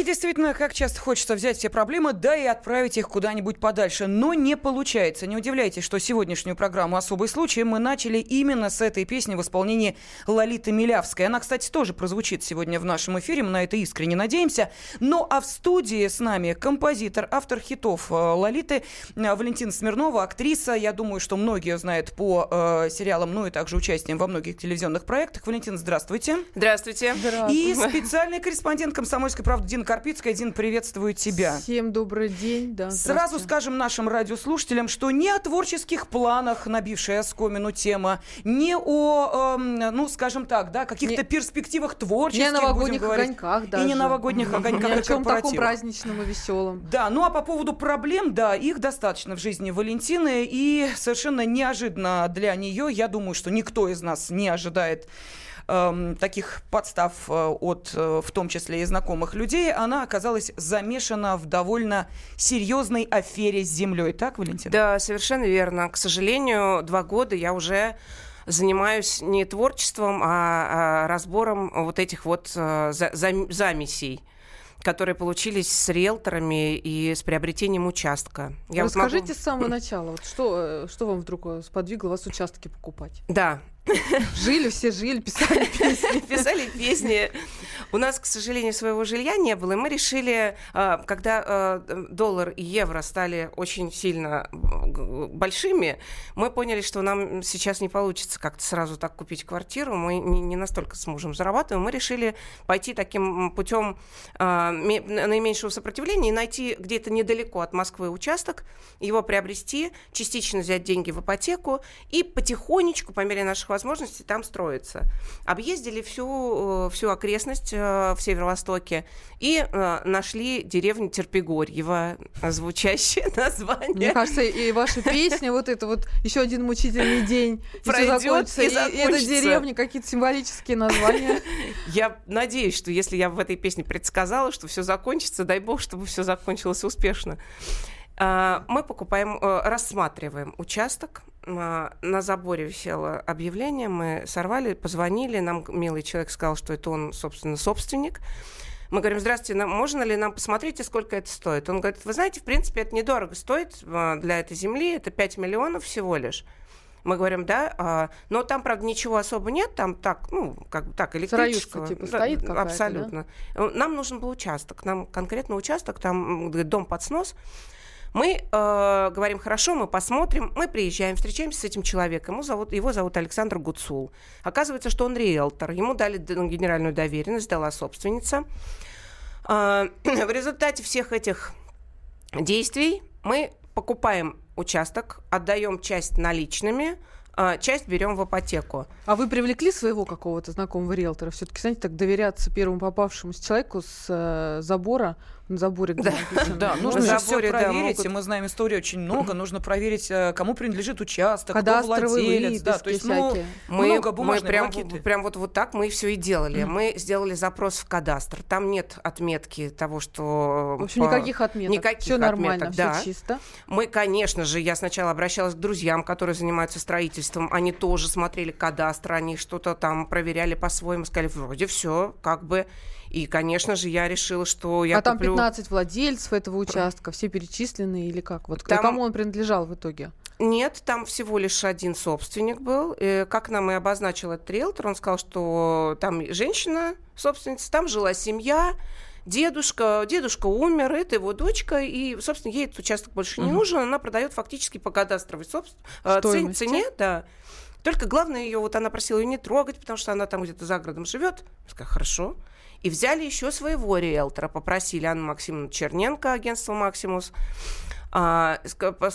И действительно, как часто хочется взять все проблемы, да и отправить их куда-нибудь подальше. Но не получается. Не удивляйтесь, что сегодняшнюю программу «Особый случай» мы начали именно с этой песни в исполнении Лолиты Милявской. Она, кстати, тоже прозвучит сегодня в нашем эфире, мы на это искренне надеемся. Ну а в студии с нами композитор, автор хитов э, Лолиты э, Валентина Смирнова, актриса. Я думаю, что многие ее знают по э, сериалам, ну и также участием во многих телевизионных проектах. Валентина, здравствуйте. Здравствуйте. И специальный корреспондент «Комсомольской правды» Дина Карпицкая. Дин, приветствую тебя. Всем добрый день. Да, Сразу скажем нашим радиослушателям, что не о творческих планах, набившая оскомину тема, не о, эм, ну, скажем так, да, каких-то Не- перспективах творческих, Не новогодних будем говорить. огоньках И даже. не новогодних Ни огоньках и о чем таком праздничном и веселом. Да, ну а по поводу проблем, да, их достаточно в жизни Валентины, и совершенно неожиданно для нее, я думаю, что никто из нас не ожидает эм, таких подстав э, от, э, в том числе и знакомых людей, она оказалась замешана в довольно серьезной афере с землей. Так, Валентина? Да, совершенно верно. К сожалению, два года я уже занимаюсь не творчеством, а, а разбором вот этих вот э, за- зам- замесей которые получились с риэлторами и с приобретением участка. Я вот могу- Расскажите с самого начала, вот что, что вам вдруг сподвигло вас участки покупать? Да, Жили, все жили, писали песни. писали песни. У нас, к сожалению, своего жилья не было, и мы решили, а, когда э, доллар и евро стали очень сильно г- большими, мы поняли, что нам сейчас не получится как-то сразу так купить квартиру, мы не настолько с мужем зарабатываем, мы решили пойти таким путем а, ме- наименьшего сопротивления и найти где-то недалеко от Москвы участок, его приобрести, частично взять деньги в ипотеку и потихонечку, по мере наших возможностей, там строиться. Объездили всю, э, всю окрестность э, в Северо-Востоке и э, нашли деревню Терпигорьево, звучащее Мне название. кажется, и ваша песня, вот это вот еще один мучительный день, Пройдёт, закончится, и и, и эта закончится. деревня, какие-то символические названия. Я надеюсь, что если я в этой песне предсказала, что все закончится, дай бог, чтобы все закончилось успешно. А, Мы покупаем, рассматриваем участок. А, На заборе висело объявление, мы сорвали, позвонили, нам милый человек сказал, что это он, собственно, собственник. Мы говорим, здравствуйте, нам- можно ли нам посмотреть, сколько это стоит? Он говорит, вы знаете, в принципе, это недорого стоит а, для этой земли, это 5 миллионов всего лишь. Мы говорим, да, а, но там, правда, ничего особо нет, там так, ну, как бы так, электрического. типа, Да, стоит какая-то, Абсолютно. Э, Нам нужен был участок, нам конкретно участок, там дом под снос. Мы э, говорим, хорошо, мы посмотрим, мы приезжаем, встречаемся с этим человеком, его зовут, его зовут Александр Гуцул. Оказывается, что он риэлтор, ему дали д- генеральную доверенность, дала собственница. А, в результате всех этих действий мы покупаем участок, отдаем часть наличными, а, часть берем в ипотеку. А вы привлекли своего какого-то знакомого риэлтора? Все-таки, знаете, так доверяться первому попавшемуся человеку с э, забора, на заборе, Да. Да, Ну, нужно на же заборе, все да, проверить, могут. и мы знаем истории очень много. Нужно проверить, э, кому принадлежит участок, кто Кадастровые владелец. Да, то есть, ну, много мы бумажной прям, прям вот, вот так мы все и делали. Мы сделали запрос в кадастр. Там нет отметки того, что... В общем, по- никаких отметок. Никаких Все нормально, отметок, все да. чисто. Мы, конечно же, я сначала обращалась к друзьям, которые занимаются строительством. Они тоже смотрели кадастр, они что-то там проверяли по-своему, сказали, вроде все, как бы. И, конечно же, я решила, что я а там куплю... 15 владельцев этого участка, все перечислены или как? Вот Там- кому он принадлежал в итоге? Нет, там всего лишь один собственник был. Э, Как нам и обозначил этот риэлтор, он сказал, что там женщина, собственница, там жила семья, дедушка, дедушка умер, это его дочка, и, собственно, ей этот участок больше не Мгм. нужен, она продает фактически по кадастровой собствен- э, цен- Стоимости. цене, да. Только главное ее, вот она просила ее не трогать, потому что она там где-то за городом живет. Я сказала, хорошо. И взяли еще своего риэлтора, попросили Анну Максимовну Черненко, агентство «Максимус», а,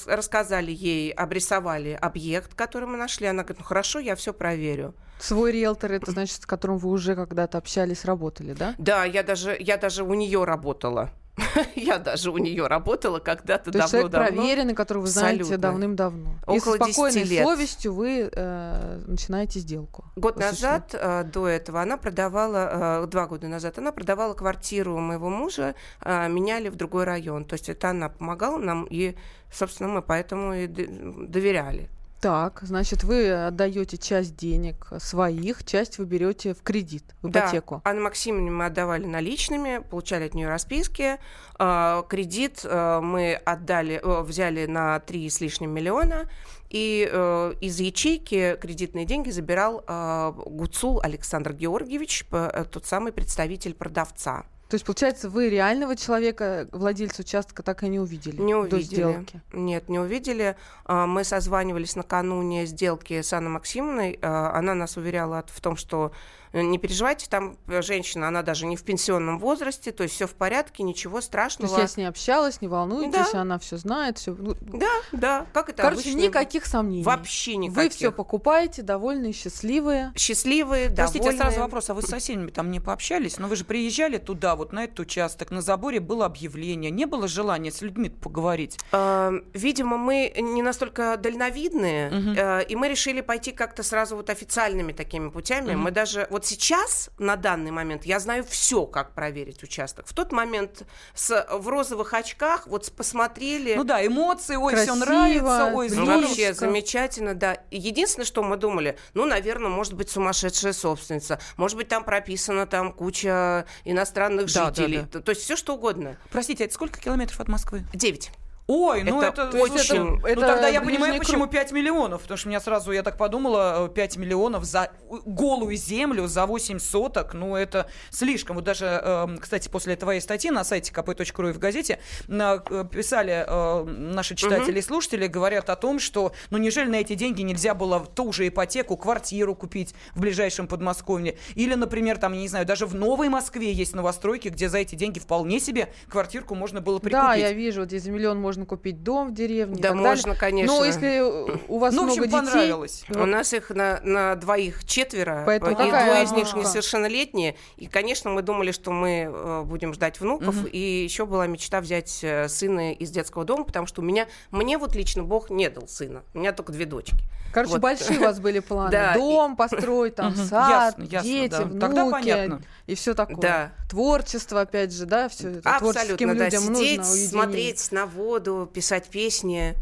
рассказали ей, обрисовали объект, который мы нашли. Она говорит, ну хорошо, я все проверю. Свой риэлтор, это значит, с которым вы уже когда-то общались, работали, да? Да, я даже, я даже у нее работала. Я даже у нее работала когда-то То есть человек давно-давно. проверенный, которого вы знаете Абсолютно. давным-давно. Около и со 10 спокойной лет. совестью вы э, начинаете сделку. Год назад, э, до этого, она продавала, э, два года назад, она продавала квартиру моего мужа, э, меняли в другой район. То есть это она помогала нам, и, собственно, мы поэтому и доверяли. Так, значит, вы отдаете часть денег своих, часть вы берете в кредит, в ипотеку. Да, Анна Максимовне мы отдавали наличными, получали от нее расписки. Э, Кредит э, мы отдали, взяли на 3 с лишним миллиона. И э, из ячейки кредитные деньги забирал э, Гуцул Александр Георгиевич, тот самый представитель продавца. То есть, получается, вы реального человека, владельца участка, так и не увидели Не до увидели. сделки. Нет, не увидели. А, Мы созванивались накануне сделки с Анной Максимовной. А, Она нас уверяла в том, что не переживайте, там э, женщина, она даже не в пенсионном возрасте, то есть все в порядке, ничего То страшного. есть я с ней общалась, не волнуйтесь, Да. она все знает, все. Да, да, как это Короче, обычно. никаких сомнений. Вообще никаких. Вы все покупаете, довольные, счастливые. Счастливые, Простите, довольные. сразу вопрос, а вы с соседями там не пообщались? Но вы же приезжали туда, вот на этот участок, на заборе было объявление. Не было желания с людьми поговорить? Э, Видимо, мы не настолько дальновидные, э, и мы решили пойти как-то сразу вот официальными такими путями. Мгм. Мы даже вот сейчас, на данный момент, я знаю все, как проверить участок. В тот момент с, в розовых очках вот посмотрели. Ну да, эмоции, ой, все нравится, ой, Ну, Ну, вообще замечательно, да. Единственное, что мы думали, ну, наверное, может быть сумасшедшая собственница, может быть, там прописана там куча иностранных Да, да, жителей, да. То- то есть все что угодно. Простите, это сколько километров от Москвы? Девять. Ой, ну Это это, очень- ну это тогда я понимаю, круг. почему 5 миллионов. Потому что у меня сразу, я так подумала, э, 5 миллионов за голую землю, за 8 соток. Ну, это слишком. Вот даже, эм, кстати, после твоей статьи на сайте kp.ru и в газете э, писали э, наши читатели и слушатели, говорят о том, что, ну, неужели на эти деньги нельзя было ту же ипотеку, квартиру купить в ближайшем Подмосковье? Или, например, там, я не знаю, даже в Новой Москве есть новостройки, где за эти деньги вполне себе квартирку можно было прикупить. Да, я вижу, вот здесь миллион можно купить дом в деревне. и Да, так можно, далее. конечно. Но если э, у вас Ну, в много общем, детей, понравилось. У нас их на, на двоих четверо, Поэтому и какая двое из них несовершеннолетние. И, конечно, мы думали, что мы э, будем ждать внуков. Мгм. И еще была мечта взять э, сына из детского дома, потому что у меня, мне вот лично Бог не дал сына. У меня только две дочки. короче, Вот. большие у вас были планы. Да, Дом построить, там сад, Ясно, ясно, дети, да. внуки Тогда понятно. и все такое. Да. Творчество, опять же, да, все это творческим Абсолютно, да. людям Сидеть, нужно смотреть на воду, писать песни.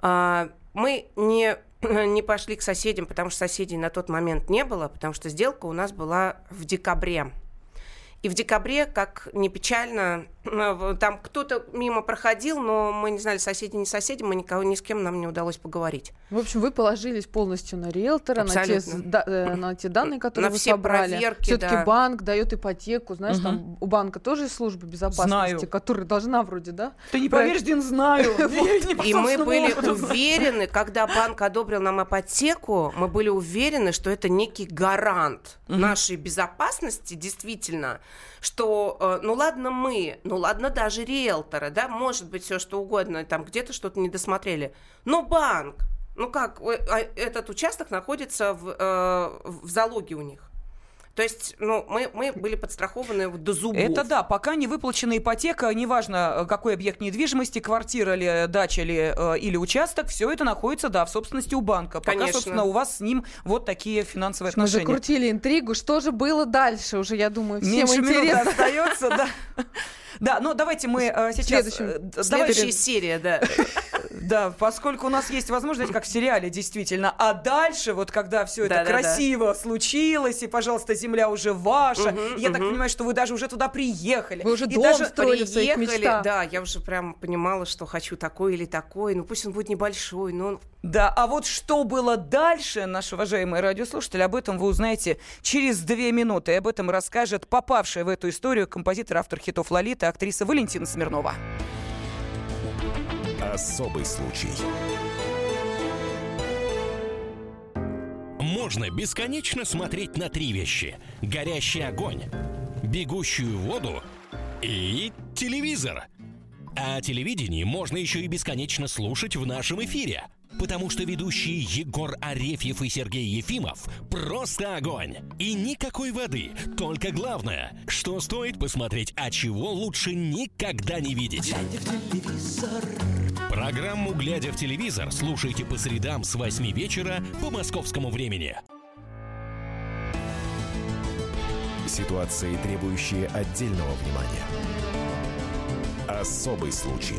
А, мы не, не пошли к соседям, потому что соседей на тот момент не было, потому что сделка у нас была в декабре. И в декабре, как не печально, там кто-то мимо проходил, но мы не знали, соседи не соседи, мы никого ни с кем нам не удалось поговорить. В общем, вы положились полностью на риэлтора, на те, да- э, на те данные, которые На вы все собрали. проверки, Все-таки да. банк дает ипотеку, знаешь, Мгм. там у банка тоже есть служба безопасности, Знаю. которая должна вроде, да? Ты не Про- поверишь, Дин, знаю. И мы были уверены, когда банк одобрил нам ипотеку, мы были уверены, что это некий гарант нашей безопасности, действительно, что, э, ну ладно мы, ну ладно даже риэлторы, да, может быть все что угодно, там где-то что-то не досмотрели, но банк, ну как, э, а этот участок находится в, э, в залоге у них. То есть, ну, мы, мы были подстрахованы до зубов. Это да, пока не выплачена ипотека, неважно, э, какой объект недвижимости, квартира ли, дача ли э, или участок, все это находится, да, в собственности у банка. Пока, Конечно. собственно, у вас с ним вот такие финансовые Мы отношения. закрутили интригу. Что же было дальше? Уже, я думаю, всем Меньше интересно. остается, да. Да, ну давайте мы э, сейчас... Э, Следующая давайте- серия, да. Да, поскольку у нас есть возможность, как в сериале, действительно. А дальше, вот когда все это красиво случилось, и, пожалуйста, земля уже ваша, я так понимаю, что вы даже уже туда приехали. Вы уже И дом даже строили в своих мечтах. да, я уже прям понимала, что хочу такой или такой. Ну пусть он будет небольшой, но он Да, а вот что было дальше, наши уважаемые радиослушатели, об этом вы узнаете через две минуты. И об этом расскажет попавшая в эту историю композитор, автор хитов «Лолита», актриса Валентина Смирнова. Особый случай. можно бесконечно смотреть на три вещи. Горящий огонь, бегущую воду и телевизор. А телевидение можно еще и бесконечно слушать в нашем эфире. Потому что ведущие Егор Арефьев и Сергей Ефимов просто огонь. И никакой воды. Только главное, что стоит посмотреть, а чего лучше никогда не видеть. Программу «Глядя в телевизор» слушайте по средам с 8 вечера по московскому времени. Ситуации, требующие отдельного внимания. Особый случай.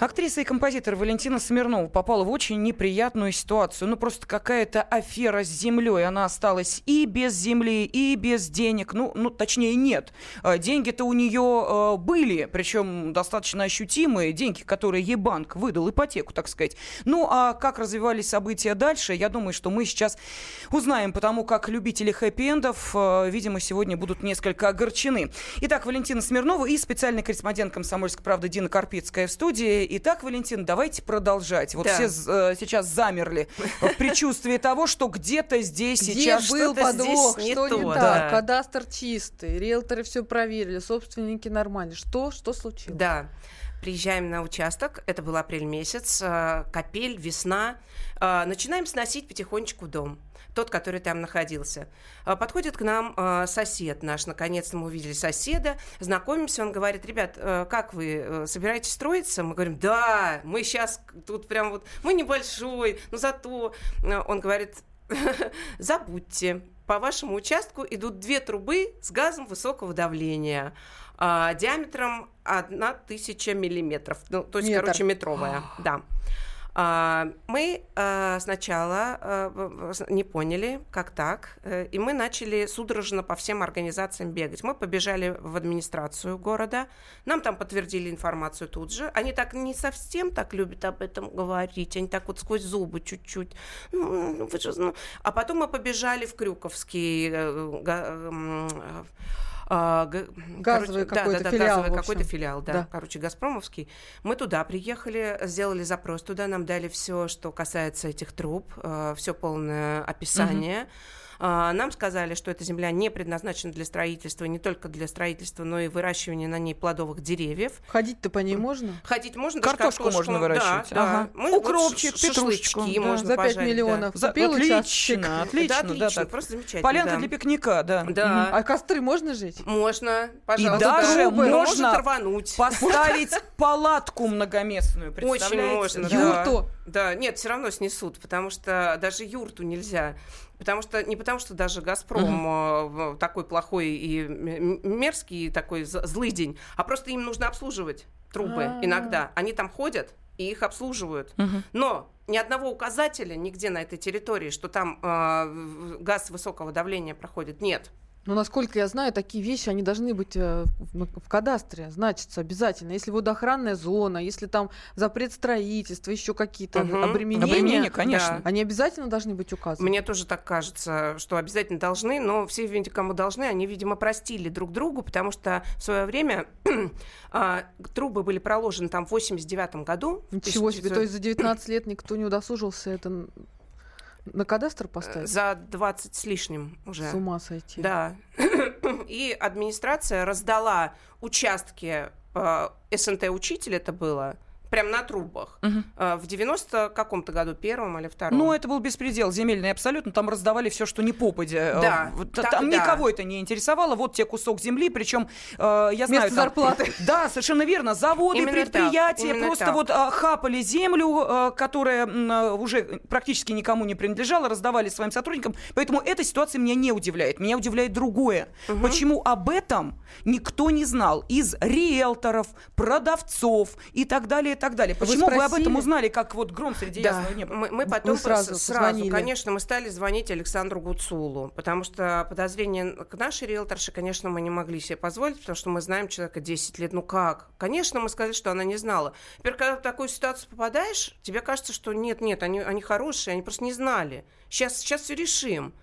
Актриса и композитор Валентина Смирнова попала в очень неприятную ситуацию. Ну, просто какая-то афера с землей. Она осталась и без земли, и без денег. Ну, ну точнее, нет. А, Деньги-то у нее э, были, причем достаточно ощутимые. Деньги, которые ей банк выдал, ипотеку, так сказать. Ну, а как развивались события дальше, я думаю, что мы сейчас узнаем, потому как любители хэппи-эндов, э, видимо, сегодня будут несколько огорчены. Итак, Валентина Смирнова и специальный корреспондент «Комсомольской правды» Дина Карпицкая в студии. Итак, Валентин, давайте продолжать. Вот Да. все э, сейчас замерли в предчувствии того, что где-то здесь Где сейчас был подвох, здесь не что не то, так? да. Кадастр чистый, риэлторы все проверили, собственники нормальные. Что, что случилось? Да. Приезжаем на участок, это был апрель месяц, э, капель, весна. Э, Начинаем сносить потихонечку дом, тот, который там находился. Э, Подходит к нам э, сосед наш, наконец-то мы увидели соседа, знакомимся, он говорит, ребят, э, как вы, э, собираетесь строиться? Мы говорим, да, мы сейчас тут прям вот, мы небольшой, но зато... Э, Он говорит, забудьте, по вашему участку идут две трубы с газом высокого давления а, диаметром 1000 миллиметров, ну, то есть, Метр. короче, метровая, да. А, Мы а, сначала а, не поняли, как так, э, и мы начали судорожно по всем организациям бегать. Мы побежали в администрацию города, нам там подтвердили информацию тут же. Они так не совсем так любят об этом говорить, они так вот сквозь зубы чуть-чуть. Ну, ну, А потом мы побежали в Крюковский э, э, а, га- Газовый короче, какой-то да, да, филиал, газовый какой-то филиал, да, Да. короче, Газпромовский. Мы туда приехали, сделали запрос туда, нам дали все, что касается этих труб, все полное описание. А, Нам сказали, что эта земля не предназначена для строительства, не только для строительства, но и выращивания на ней плодовых деревьев. Ходить-то по ней можно? Ходить можно, даже Картошку можно выращивать. Да, да. Ага. Мы вот Укропчик, ш- петрушечку, да. можно За 5 пожарить, да. миллионов. За- Купил отлично, отлично, да, да, отлично, так. просто замечательно. Полянка да. для пикника, да. Да. А костры можно жить? Можно, пожалуйста. даже да. можно рвануть. Поставить палатку многоместную, Очень представляете? можно, Да. да. Юрту? Да, нет, все равно снесут, потому что даже юрту нельзя. Потому что не потому, что даже Газпром э, такой плохой и мерзкий, и такой злый день, а просто им нужно обслуживать трубы А. иногда. Они там ходят и их обслуживают. Мгм. Но ни одного указателя нигде на этой территории, что там э, газ высокого давления проходит, нет. Ну, насколько я знаю, такие вещи, они должны быть э, в, в кадастре, значится обязательно. Если водоохранная зона, если там запрет строительства, еще какие-то Мгм. обременения, Обременение, конечно. они обязательно должны быть указаны. Мне тоже так кажется, что обязательно должны, но все, видите, кому должны, они, видимо, простили друг другу, потому что в свое время а, трубы были проложены там в 89 году. в Ничего себе, 1900 то есть за 19 лет никто не удосужился это на кадастр поставить? За 20 с лишним уже. С ума сойти. Да. И администрация раздала участки э, СНТ учитель это было, прям на трубах. Мгм. Э, В 90 каком-то году, первом или втором. Ну, это был беспредел земельный абсолютно. Там раздавали все, что не попадя. Да, Э, так Там да. никого это не интересовало. Вот тебе кусок земли, причем я знаю... Вместо там- зарплаты. Да, совершенно верно. Заводы, Именно так, предприятия именно просто так. вот хапали землю, которая уже практически никому не принадлежала, раздавали своим сотрудникам. Поэтому эта ситуация меня не удивляет. Меня удивляет другое. Почему об этом никто не знал из риэлторов, продавцов и так далее, так далее. Вы Почему вы, об спросили? этом узнали, как вот гром среди Да, ясного неба? мы, мы потом Вы сразу сразу, позвонили. конечно, мы стали звонить Александру Гуцулу, потому что подозрения к нашей риэлторше, конечно, мы не могли себе позволить, потому что мы знаем человека 10 лет. Ну как? Конечно, мы сказали, что она не знала. Теперь, когда в такую ситуацию попадаешь, тебе кажется, что нет, нет, они, они хорошие, они просто не знали. Сейчас, сейчас все решим.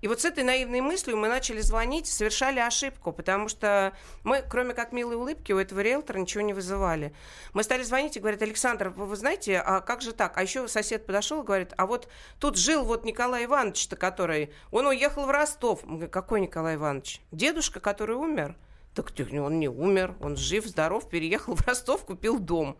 И вот с этой наивной мыслью мы начали звонить, совершали ошибку, потому что мы, кроме как милой улыбки, у этого риэлтора ничего не вызывали. Мы стали звонить и говорят, Александр, вы, вы знаете, а как же так? А еще сосед подошел и говорит, а вот тут жил вот Николай Иванович-то, который, он уехал в Ростов. Мы говорим, какой Николай Иванович? Дедушка, который умер? Так он не умер, он жив, здоров, переехал в Ростов, купил дом.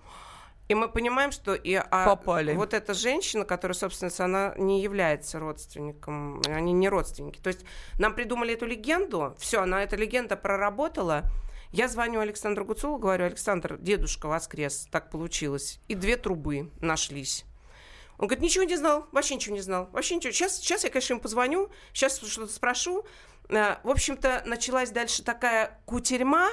И мы понимаем, что и а, Попали. вот эта женщина, которая, собственно, она не является родственником, они не родственники. То есть нам придумали эту легенду, все, она эта легенда проработала. Я звоню Александру Гуцулу, говорю, Александр, дедушка воскрес, так получилось. И две трубы нашлись. Он говорит, ничего не знал, вообще ничего не знал, вообще ничего. Сейчас, сейчас я, конечно, ему позвоню, сейчас что-то спрошу. А, В общем-то, началась дальше такая кутерьма,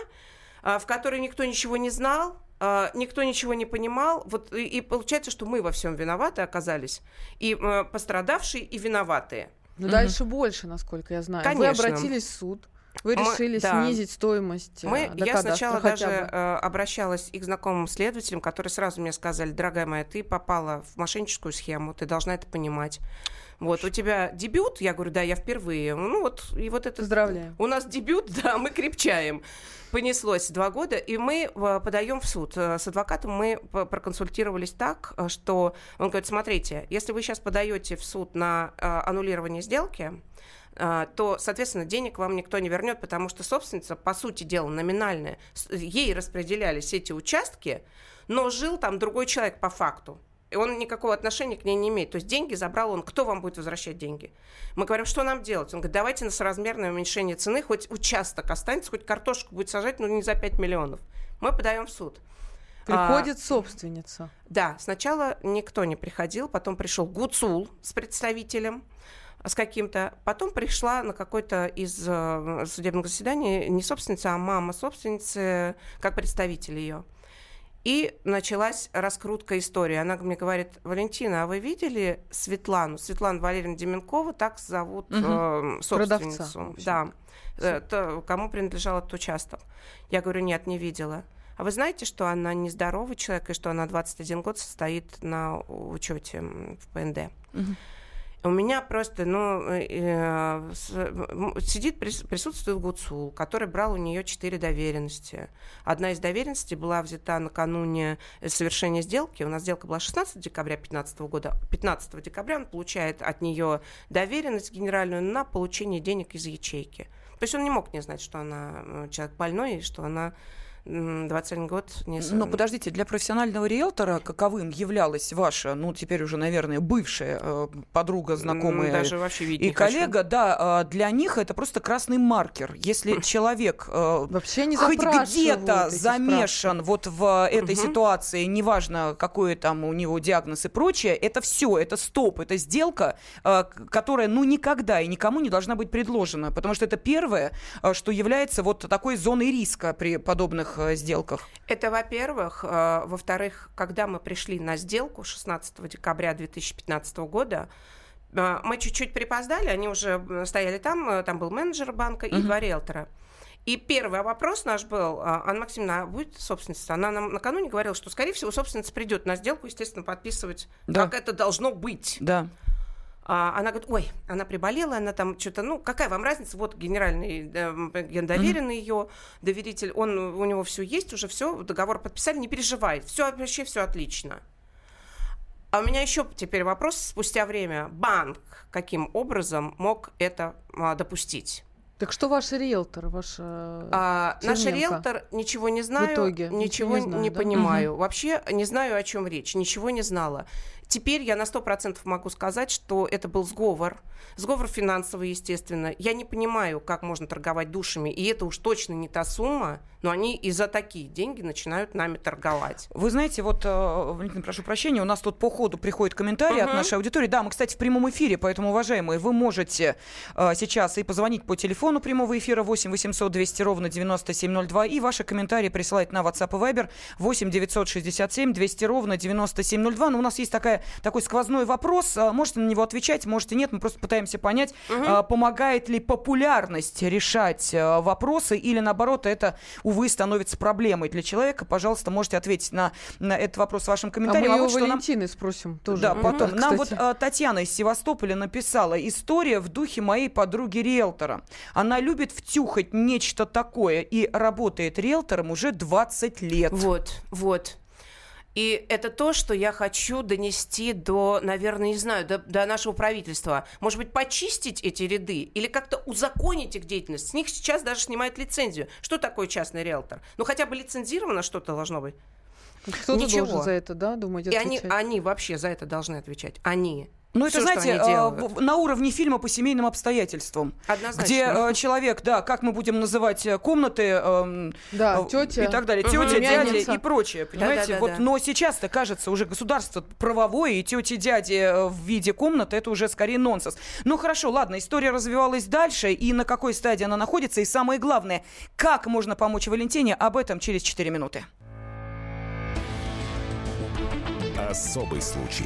а, в которой никто ничего не знал, никто ничего не понимал. Вот и, и получается, что мы во всем виноваты оказались. И э, пострадавшие, и виноватые. Но дальше больше, насколько я знаю. Вы Конечно. обратились в суд. Вы Мы- решили да. снизить стоимость э, Мы, до я сначала хотя даже бы. э, обращалась и к знакомым следователям, которые сразу мне сказали, дорогая моя, ты попала в мошенническую схему, ты должна это понимать. Вот, у тебя дебют, я говорю, да, я впервые. Ну вот, и вот это... Поздравляем. У нас дебют, да, мы крепчаем. Понеслось два года, и мы э, подаем в суд. Э, С адвокатом мы проконсультировались так, э, что он говорит, смотрите, если вы сейчас подаете в суд на аннулирование сделки, то, соответственно, денег вам никто не вернет, потому что собственница, по сути дела, номинальная. Ей распределялись эти участки, но жил там другой человек по факту. И он никакого отношения к ней не имеет. То есть деньги забрал он. Кто вам будет возвращать деньги? Мы говорим, что нам делать? Он говорит, давайте на соразмерное уменьшение цены, хоть участок останется, хоть картошку будет сажать, но не за 5 миллионов. Мы подаем в суд. А, Приходит собственница. да, сначала никто не приходил, потом пришел Гуцул с представителем, с каким-то. Потом пришла на какое-то из э, судебных заседаний не собственница, а мама собственницы, как представитель ее. И началась раскрутка истории. Она мне говорит, Валентина, а вы видели Светлану? Светлану Валерьевну Деменкову, так зовут э, собственницу. Продавца. Да, Э, то, кому принадлежал этот участок. Я говорю, нет, не видела. А вы знаете, что она нездоровый человек и что она 21 год состоит на учете в ПНД? У меня просто, ну, э, э, сидит, прис- присутствует Гуцул, который брал у нее четыре доверенности. Одна из доверенностей была взята накануне э, совершения сделки. У нас сделка была 16 декабря 2015 года. 15 декабря он получает от нее доверенность генеральную на получение денег из ячейки. То есть он не мог не знать, что она э, человек больной и что она 21 год не... Но подождите, для профессионального риэлтора каковым являлась ваша, ну теперь уже, наверное, бывшая э, подруга, знакомая Даже вообще видеть и не хочу. коллега, да, э, для них это просто красный маркер. Если человек э, Вообще не хоть где-то замешан вот в этой Мгм. ситуации, неважно, какой там у него диагноз и прочее, это все, это стоп, это сделка, э, которая, ну, никогда и никому не должна быть предложена, потому что это первое, что является вот такой зоной риска при подобных э, сделках. Это, во-первых. Э, Во-вторых, когда мы пришли на сделку 16 декабря 2015 года, э, мы чуть-чуть припоздали, они уже стояли там, там был менеджер банка и два риэлтора. И первый вопрос наш был, Анна Максимовна, а будет собственница? Она нам накануне говорила, что, скорее всего, собственница придет на сделку, естественно, подписывать, Да. как это должно быть. Да. А она говорит, ой, она приболела, она там что-то, ну, какая вам разница, вот генеральный э, гендоверенный ее доверитель, он, у него все есть, уже все, договор подписали, не переживай, все вообще все отлично. А у меня еще теперь вопрос, спустя время, банк каким образом мог это а, допустить? Так что ваш риэлтор, ваш... э, А, наш риэлтор ничего не знаю, итоге ничего ничего не не, знаю, да? понимаю. Вообще не знаю, о чем речь, ничего не знала. Теперь я на сто процентов могу сказать, что это был сговор. Сговор финансовый, естественно. Я не понимаю, как можно торговать душами, и это уж точно не та сумма, но они и за такие деньги начинают нами торговать. Вы знаете, вот, э, Валентина, прошу прощения, у нас тут по ходу приходит комментарий от Мгм. нашей аудитории. Да, мы, кстати, в прямом эфире, поэтому, уважаемые, вы можете э, сейчас и позвонить по телефону прямого эфира 8 800 200 ровно 9702 и ваши комментарии присылать на WhatsApp и Viber 8 967 200 ровно 9702. Но у нас есть такая такая, такой сквозной вопрос. А, Можете на него отвечать, можете нет. Мы просто пытаемся понять, а, помогает ли популярность решать а, вопросы или, наоборот, это, увы, становится проблемой для человека. Пожалуйста, можете ответить на, на этот вопрос вашим А мы комментарием. ее вот у что нам- Валентины спросим тоже. да, потом. Нам вот а, Татьяна из Севастополя написала история в духе моей подруги риэлтора. Она любит втюхать нечто такое и работает риэлтором уже 20 лет. Вот, вот. И это то, что я хочу донести до, наверное, не знаю, до, до нашего правительства. Может быть, почистить эти ряды или как-то узаконить их деятельность. С них сейчас даже снимают лицензию. Что такое частный риэлтор? Ну, хотя бы лицензировано что-то должно быть. Кто-то ничего. должен за это, да, думать, И они, отвечать? они вообще за это должны отвечать. Они. Ну, это, что знаете, в- на уровне фильма по семейным обстоятельствам. Однозначно. Где э, человек, да, как мы будем называть э, комнаты, эм, Да, э, тетя. и так далее, Мгм. тетя, дядя и прочее, понимаете? Да-да-да-да. вот, но сейчас-то кажется уже государство правовое и тети дяди э, в виде комнаты это уже скорее нонсенс. Ну хорошо, ладно, история развивалась дальше и на какой стадии она находится и самое главное, как можно помочь Валентине, об этом через 4 минуты. Особый случай.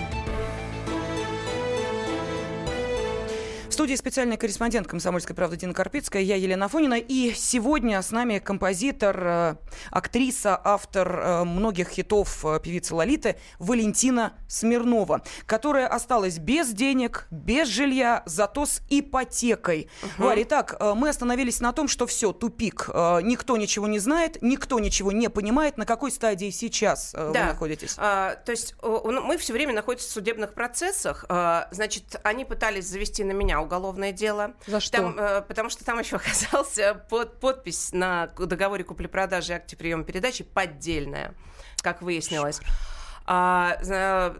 В студии специальный корреспондент «Комсомольской правды» Дина Карпицкая, я Елена Афонина. И сегодня с нами композитор, э, актриса, автор э, многих хитов э, певицы Лолиты Валентина Смирнова, которая осталась без денег, без жилья, зато с ипотекой. Валя, итак, мы остановились на том, что все, тупик. Никто ничего не знает, никто ничего не понимает. На какой стадии сейчас э, вы Да. находитесь? А, то есть ну, мы все время находимся в судебных процессах. А, значит, они пытались завести на меня уголовное дело. За что? Там, э, потому что там еще оказался под, подпись на договоре купли-продажи и акте приема передачи поддельная, как выяснилось. А, зна-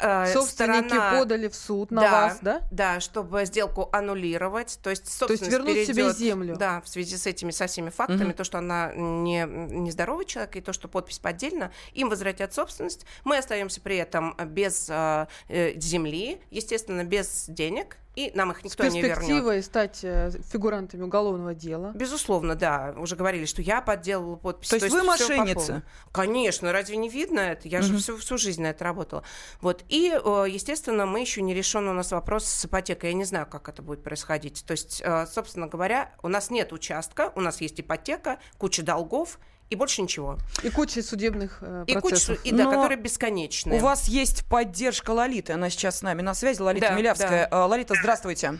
а, Собственники сторона- подали в суд на Да, вас, да? Да, чтобы сделку аннулировать, то есть То есть вернуть себе перейдет- землю. Да, в связи с этими со всеми фактами, Мгм. то, что она не нездоровый человек и то, что подпись поддельна, им возвратят собственность. Мы остаемся при этом без э, э, земли, естественно, без денег, и нам их С никто не вернет. перспективой стать э, фигурантами уголовного дела. Безусловно, да. Уже говорили, что я подделала подпись. То есть вы мошенница? Конечно, разве не видно это? Я же Мгм. всю, всю жизнь на это работала. Вот. И, э, естественно, мы еще не решен у нас вопрос с ипотекой. Я не знаю, как это будет происходить. То есть, э, собственно говоря, у нас нет участка, у нас есть ипотека, куча долгов и больше ничего. И куча судебных э, И куча, процессов. и, да, Но которые бесконечные. У вас есть поддержка Лолиты. Она сейчас с нами на связи. Лолита Да, Милявская. А, Лолита, здравствуйте.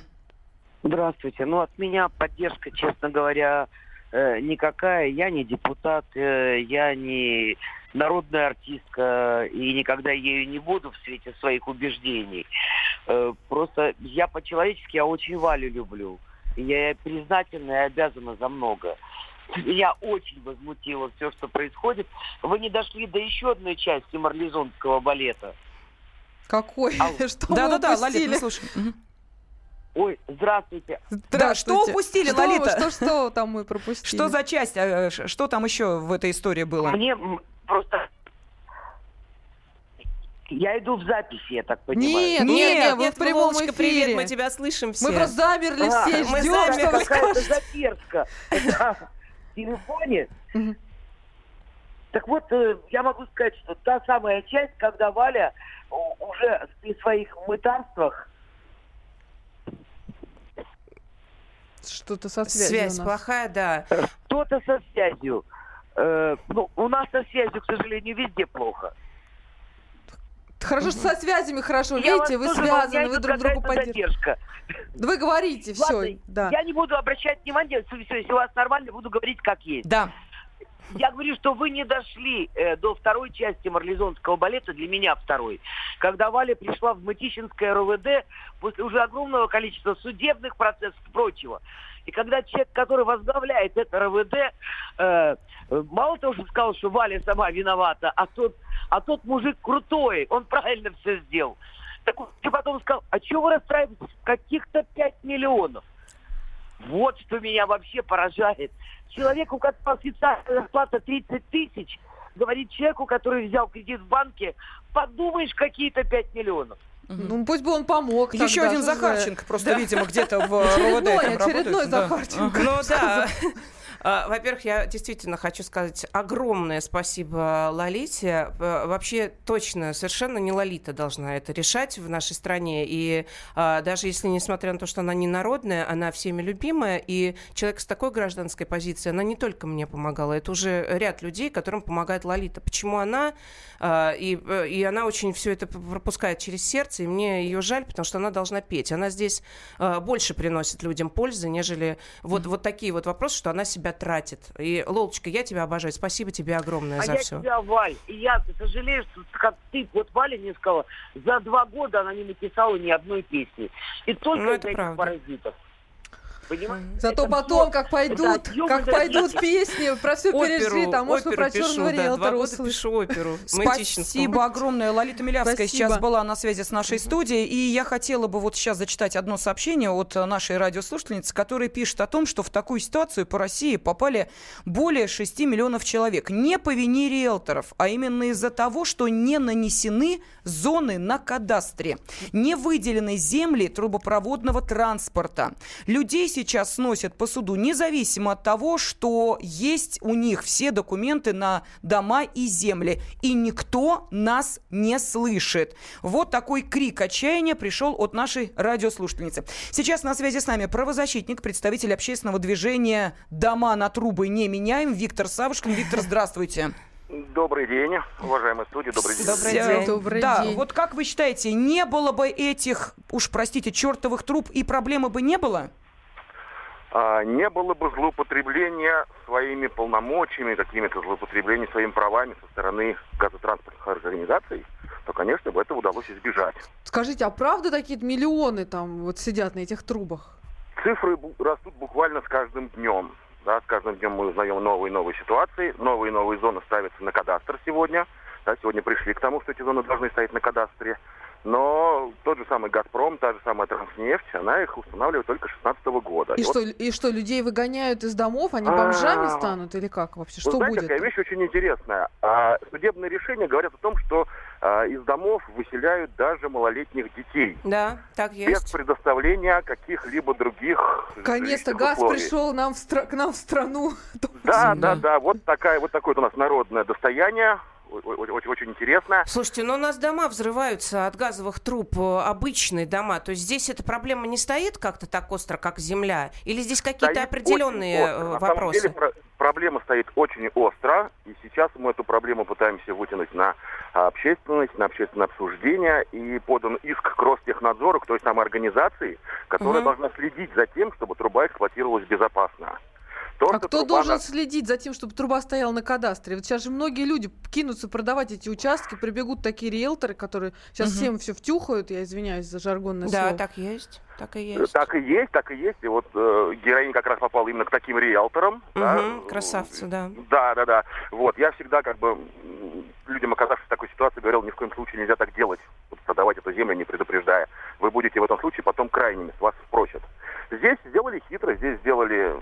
Здравствуйте. Ну, от меня поддержка, честно говоря, э, никакая. Я не депутат, э, я не народная артистка и никогда ею не буду в свете своих убеждений. Э, Просто я по-человечески, я очень Валю люблю. И Я признательна и обязана за много. Меня очень возмутило все, что происходит. Вы не дошли до еще одной части марлезонского балета. Какой? Что мы Да-да-да, Лолита, упустили? мы слушаем. Ой, здравствуйте. Да, что упустили, Что- Лолита? Что, что там мы пропустили? Что за часть? а, ш- Что там еще в этой истории было? Мне просто... Я иду в записи, я так понимаю. Нет, Нет, нет, нет, вы Нет, в прямом Вовочка, эфире. привет, мы тебя слышим все. Мы просто замерли А, все, ждем, что вы скажете. запертка в телефоне. Так вот, э, я могу сказать, что та самая часть, когда Валя у- уже при своих мытарствах Что-то со связью Связь у нас. плохая, да. кто-то со связью. э, ну, у нас со связью, к сожалению, везде плохо. Хорошо, что со связями хорошо. Я Видите, вы связаны, вы друг другу задержка. Вы говорите, Ладно, все, да. Я не буду обращать внимания, все, если у вас нормально, буду говорить как есть. Да. я говорю, что вы не дошли э, до второй части марлезонского балета, для меня второй, когда Валя пришла в Мытищинское РОВД после уже огромного количества судебных процессов и прочего. И когда человек, который возглавляет это РОВД, э, мало того, что сказал, что Валя сама виновата, а тот, а тот мужик крутой, он правильно все сделал. Так и потом сказал, а чего вы расстраиваетесь? Каких-то 5 миллионов. Вот что меня вообще поражает. Человек, у которого официальная зарплата 30 тысяч, говорит человеку, который взял кредит в банке, подумаешь, какие-то 5 миллионов. Ну, пусть бы он помог. Еще тогда, один же. Захарченко, просто, видимо, где-то в РОВД Очередной, очередной. Да. Захарченко. Ну да. А, Во-первых, я действительно хочу сказать огромное спасибо Лолите. Э, Вообще точно, совершенно не Лолита должна это решать в нашей стране. И а, даже если, несмотря на то, что она не народная, она всеми любимая, и человек с такой гражданской позицией, она не только мне помогала, это уже ряд людей, которым помогает Лолита. Почему она? А, И, э, и она очень все это пропускает через сердце, и мне ее жаль, потому что она должна петь. Она здесь больше приносит людям пользы, нежели вот, вот такие вот вопросы, что она себя тратит. И, Лолочка, я тебя обожаю. Спасибо тебе огромное А за я все. тебя, Валь, и я сожалею, что как ты, вот Валя мне сказала, за два года она не написала ни одной песни. И только Ну, это этих правда. паразитов. Понимаешь? Зато Это потом, всё- как пойдут, это отъёбы как пойдут песни, про все а может, мы оперу про черного да, риэлтора пишу оперу. Спасибо огромное. Лолита Милявская Спасибо. сейчас была на связи с нашей студией. И я хотела бы вот сейчас зачитать одно сообщение от нашей радиослушательницы, которая пишет о том, что в такую ситуацию по России попали более 6 миллионов человек. Не по вине риэлторов, а именно из-за того, что не нанесены зоны на кадастре. Не выделены земли трубопроводного транспорта. Людей сейчас сносят по суду независимо от того, что есть у них все документы на дома и земли. И никто нас не слышит. Вот такой крик отчаяния пришел от нашей радиослушательницы. Сейчас на связи с нами правозащитник, представитель общественного движения «Дома на трубы не меняем» Виктор Савушкин. Виктор, здравствуйте. Добрый день, уважаемая студия, добрый день. Добрый день. Добрый да, день. вот как вы считаете, не было бы этих, уж простите, чертовых труб и проблемы бы не было? А, не было бы злоупотребления своими полномочиями, какими-то злоупотреблений своими правами со стороны газотранспортных организаций, то, конечно, бы это удалось избежать. Скажите, а правда такие миллионы там вот сидят на этих трубах? Цифры растут буквально с каждым днем. Да, с каждым днем мы узнаем новые и новые ситуации, новые и новые зоны ставятся на кадастр сегодня. Да, сегодня пришли к тому, что эти зоны должны стоять на кадастре. Но тот же самый «Газпром», та же самая «Транснефть», она их устанавливает только с 2016 года. И вот что, и что, людей выгоняют из домов, они А, бомжами станут или как вообще? Что знаете, будет? такая вещь очень интересная. А, судебные решения говорят о том, что а, из домов выселяют даже малолетних детей Да, так без есть. предоставления каких-либо других Наконец-то жилищных газ условий. пришел нам в стра- к нам в страну. Да, Да. да, да. Вот такая, вот такое вот у нас народное достояние. Очень, очень интересно. Слушайте, ну у нас дома взрываются от газовых труб, э, обычные дома. То есть здесь эта проблема не стоит как-то так остро, как земля? Или здесь какие-то определенные остро. э, На самом вопросы? деле про- проблема стоит очень остро, и сейчас мы эту проблему пытаемся вытянуть на общественность, на общественное обсуждение, и подан иск к Ростехнадзору, к той самой организации, которая Мгм. должна следить за тем, чтобы труба эксплуатировалась безопасно. То, А кто труба должен на- следить за тем, чтобы труба стояла на кадастре? Вот сейчас же многие люди кинутся продавать эти участки, прибегут такие риэлторы, которые сейчас Мгм. всем все втюхают, я извиняюсь за жаргонное Да, слово. так есть. Так и есть. Так и есть, так и есть. И вот э, героиня как раз попала именно к таким риэлторам. да. Мгм, красавцы, да. Да, да, да. Вот, я всегда как бы людям, оказавшись в такой ситуации, говорил, ни в коем случае нельзя так делать, вот, продавать эту землю, не предупреждая. Вы будете в этом случае потом крайними, вас спросят. Здесь сделали хитро, здесь сделали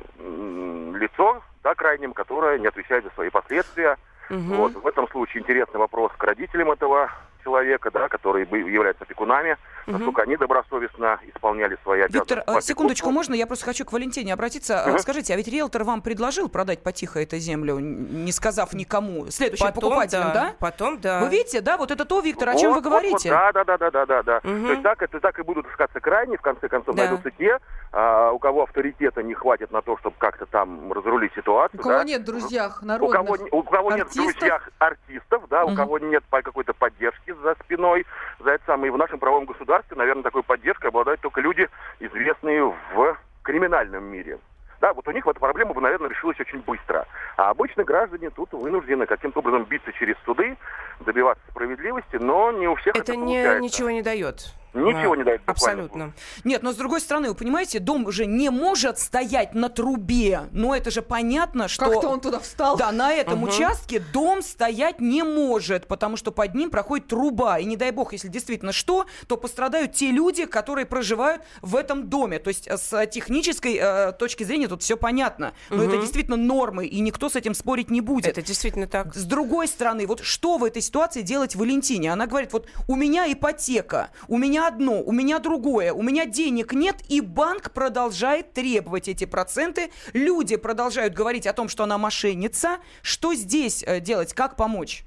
лицо, да, крайним, которое не отвечает за свои последствия. Мгм. Вот, в этом случае интересный вопрос к родителям этого человека, да, которые бы- являются опекунами, насколько они добросовестно исполняли свои обязанности. Виктор, по а, секундочку, можно? Я просто хочу к Валентине обратиться. Мгм. Скажите, а ведь риэлтор вам предложил продать потихо эту землю, не сказав никому, следующим Потом, покупателям, да? Потом, да. Вы видите, да, вот это то, Виктор, о чем Вот, вы вот, вот, говорите? да, да, да, да, да, да, да. Мгм. То есть так, это так и будут искаться крайние, в конце концов Да. найдутся те, а, у кого авторитета не хватит на то, чтобы как-то там разрулить ситуацию. У кого да. нет друзьях у народных кого, не- у кого нет в артистов? друзьях артистов, да, у Мгм. кого нет какой-то поддержки за спиной, за это самое. И в нашем правовом государстве, наверное, такой поддержкой обладают только люди, известные в криминальном мире. Да, вот у них эта проблема бы, наверное, решилась очень быстро. А обычно граждане тут вынуждены каким-то образом биться через суды, добиваться справедливости, но не у всех это, Это не, получается. ничего не дает. Ничего А, не дает. Абсолютно. Нет, но с другой стороны, вы понимаете, дом же не может стоять на трубе. Но это же понятно, что... Как-то он туда встал. Да, на этом Мгм. участке дом стоять не может, потому что под ним проходит труба. И не дай бог, если действительно что, то пострадают те люди, которые проживают в этом доме. То есть э, с технической э, точки зрения тут все понятно. Но это Мгм. действительно нормы, и никто с этим спорить не будет. Это действительно так. С другой стороны, вот что в этой ситуации делать Валентине? Она говорит, вот у меня ипотека, у меня одно, у меня другое, у меня денег нет, и банк продолжает требовать эти проценты. Люди продолжают говорить о том, что она мошенница. Что здесь э, делать? Как помочь?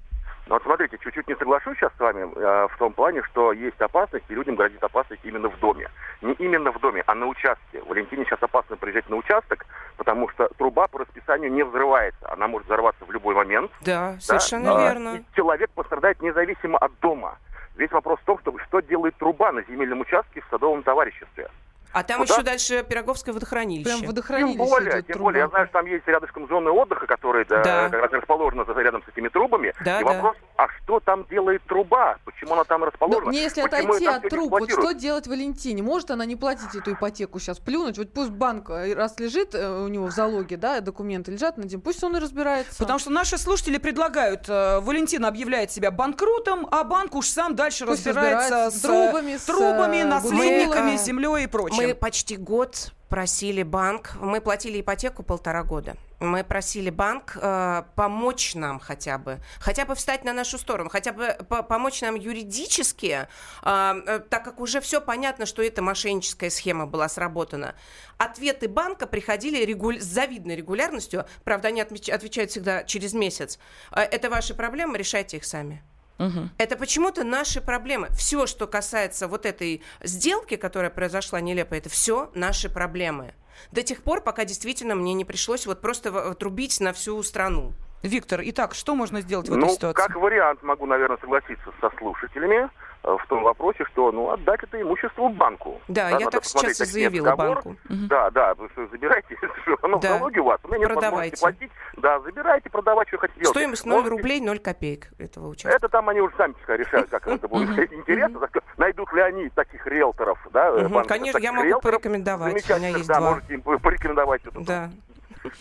Ну, вот смотрите, чуть-чуть не соглашусь сейчас с вами э, в том плане, что есть опасность, и людям грозит опасность именно в доме. Не именно в доме, а на участке. Валентине сейчас опасно приезжать на участок, потому что труба по расписанию не взрывается. Она может взорваться в любой момент. Да, Да, совершенно а, верно. и человек пострадает независимо от дома. Весь вопрос в том, что, что делает труба на земельном участке в садовом товариществе. А там Куда? еще дальше Пироговское водохранилище. Прям Тем водохранилище более, идет тем труба. более, я знаю, что там есть рядышком зоны отдыха, которые да, Да. как раз расположены за- рядом с этими трубами. Да, и да. вопрос, а что там делает труба? Почему она там Ну, расположена? мне если Почему отойти от не труб, вот что делать Валентине? Может она не платить эту ипотеку сейчас, плюнуть? Вот пусть банк, э, раз лежит э, у него в залоге, да, документы лежат над ним, пусть он и разбирается. Потому что наши слушатели предлагают, э, Валентина объявляет себя банкротом, а банк уж сам дальше Пусть разбирается, разбирается с с трубами, с, трубами, э, наследниками, землей и прочим. Мы почти год просили банк, мы платили ипотеку полтора года. Мы просили банк э, помочь нам хотя бы, хотя бы встать на нашу сторону, хотя бы по- помочь нам юридически, э, э, так как уже все понятно, что эта мошенническая схема была сработана. Ответы банка приходили регуль- с завидной регулярностью, правда, они отмеч- отвечают всегда через месяц. Э, это ваши проблемы, решайте их сами. Мгм. Это почему-то наши проблемы. Все, что касается вот этой сделки, которая произошла нелепо, это все наши проблемы. До тех пор, пока действительно мне не пришлось вот просто в- трубить на всю страну. Виктор, итак, что можно сделать в Ну, этой ситуации? как вариант, могу, наверное, согласиться со слушателями э, в том вопросе, что, ну, отдать это имущество банку. Да, я надо так сейчас и заявила банку. Да, да, вы забирайте, оно в Да. залоге у вас, у меня нет Продавайте. платить. Да, забирайте, продавать, что хотите. Стоимость 0 Можете- рублей, 0 копеек этого участка. Это там они уже сами пускай решают, как это будет интересно. Найдут ли они таких риэлторов, да? э, конечно, я могу порекомендовать. У меня есть да, два. можете им порекомендовать Да.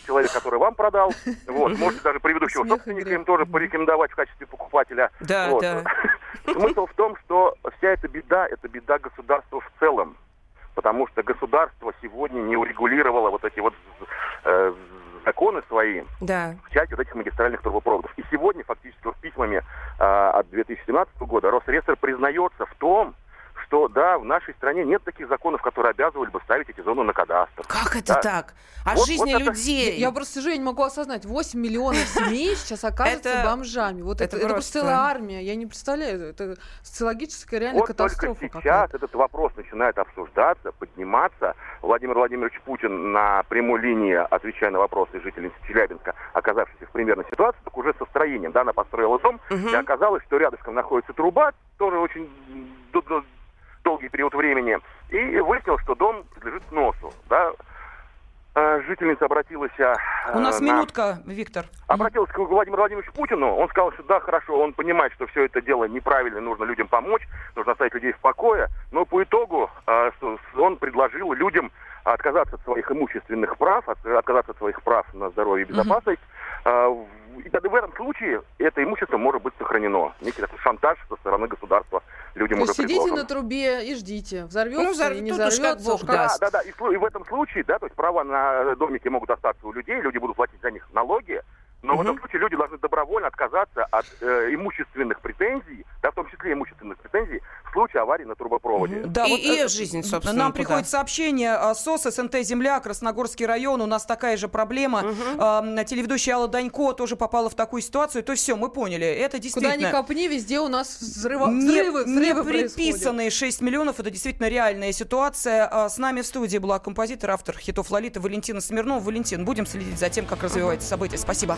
Человек, который вам продал. Вот, можете даже предыдущего собственника им тоже порекомендовать в качестве покупателя. Да, Вот. да. Смысл в том, что вся эта беда, это беда государства в целом. Потому что государство сегодня не урегулировало вот эти вот э, законы свои Да. в части вот этих магистральных трубопроводов. И сегодня фактически вот письмами э, от 2017 года Росреестр признается в том, что да, в нашей стране нет таких законов, которые обязывали бы ставить эти зоны на кадастр. Как это Да. так? О Вот- жизни вот это- людей. Я просто сижу, я не могу осознать. 8 миллионов семей сейчас окажутся бомжами. Вот это, это это, просто- целая армия. Я не представляю. Это социологическая реально Вот катастрофа только сейчас этот вопрос начинает обсуждаться, подниматься. Владимир Владимирович Путин на прямой линии, отвечая на вопросы жительниц Челябинска, оказавшихся в примерной ситуации, так уже со строением, да, она построила дом, и оказалось, что рядышком находится труба, тоже очень долгий период времени, и выяснилось, что дом подлежит сносу, да. Э, Жительница обратилась э, У нас на- минутка, Виктор. обратилась к Владимиру Владимировичу Путину, он сказал, что да, хорошо, он понимает, что все это дело неправильно, нужно людям помочь, нужно оставить людей в покое, но по итогу э, он предложил людям отказаться от своих имущественных прав, от- отказаться от своих прав на здоровье и безопасность. В- И тогда в этом случае это имущество может быть сохранено. Некий такой шантаж со стороны государства людям То уже сидите предложен. на трубе и ждите. Взорвется Ну, взор- или не уж как взорвется. бог Да, даст. да, да. И, слу- и в этом случае, да, то есть права на домики могут остаться у людей, люди будут платить за них налоги, но в этом случае люди должны добровольно отказаться от э, имущественных претензий, да, в том числе имущественных претензий, в случае аварии на трубопроводе. Да, И- и э, жизнь, собственно, Нам туда. приходит сообщение. а, СОС, СНТ «Земля», Красногорский район. У нас такая же проблема. А, Телеведущая Алла Данько тоже попала в такую ситуацию. То есть все, мы поняли. Это Куда действительно... ни копни, везде у нас взрыва... Не, взрывы, не взрывы происходят. приписанные 6 миллионов, это действительно реальная ситуация. А С нами в студии была композитор, автор хитов Лолита Валентина Смирнова. Валентин, будем следить за тем, как развиваются события. Спасибо.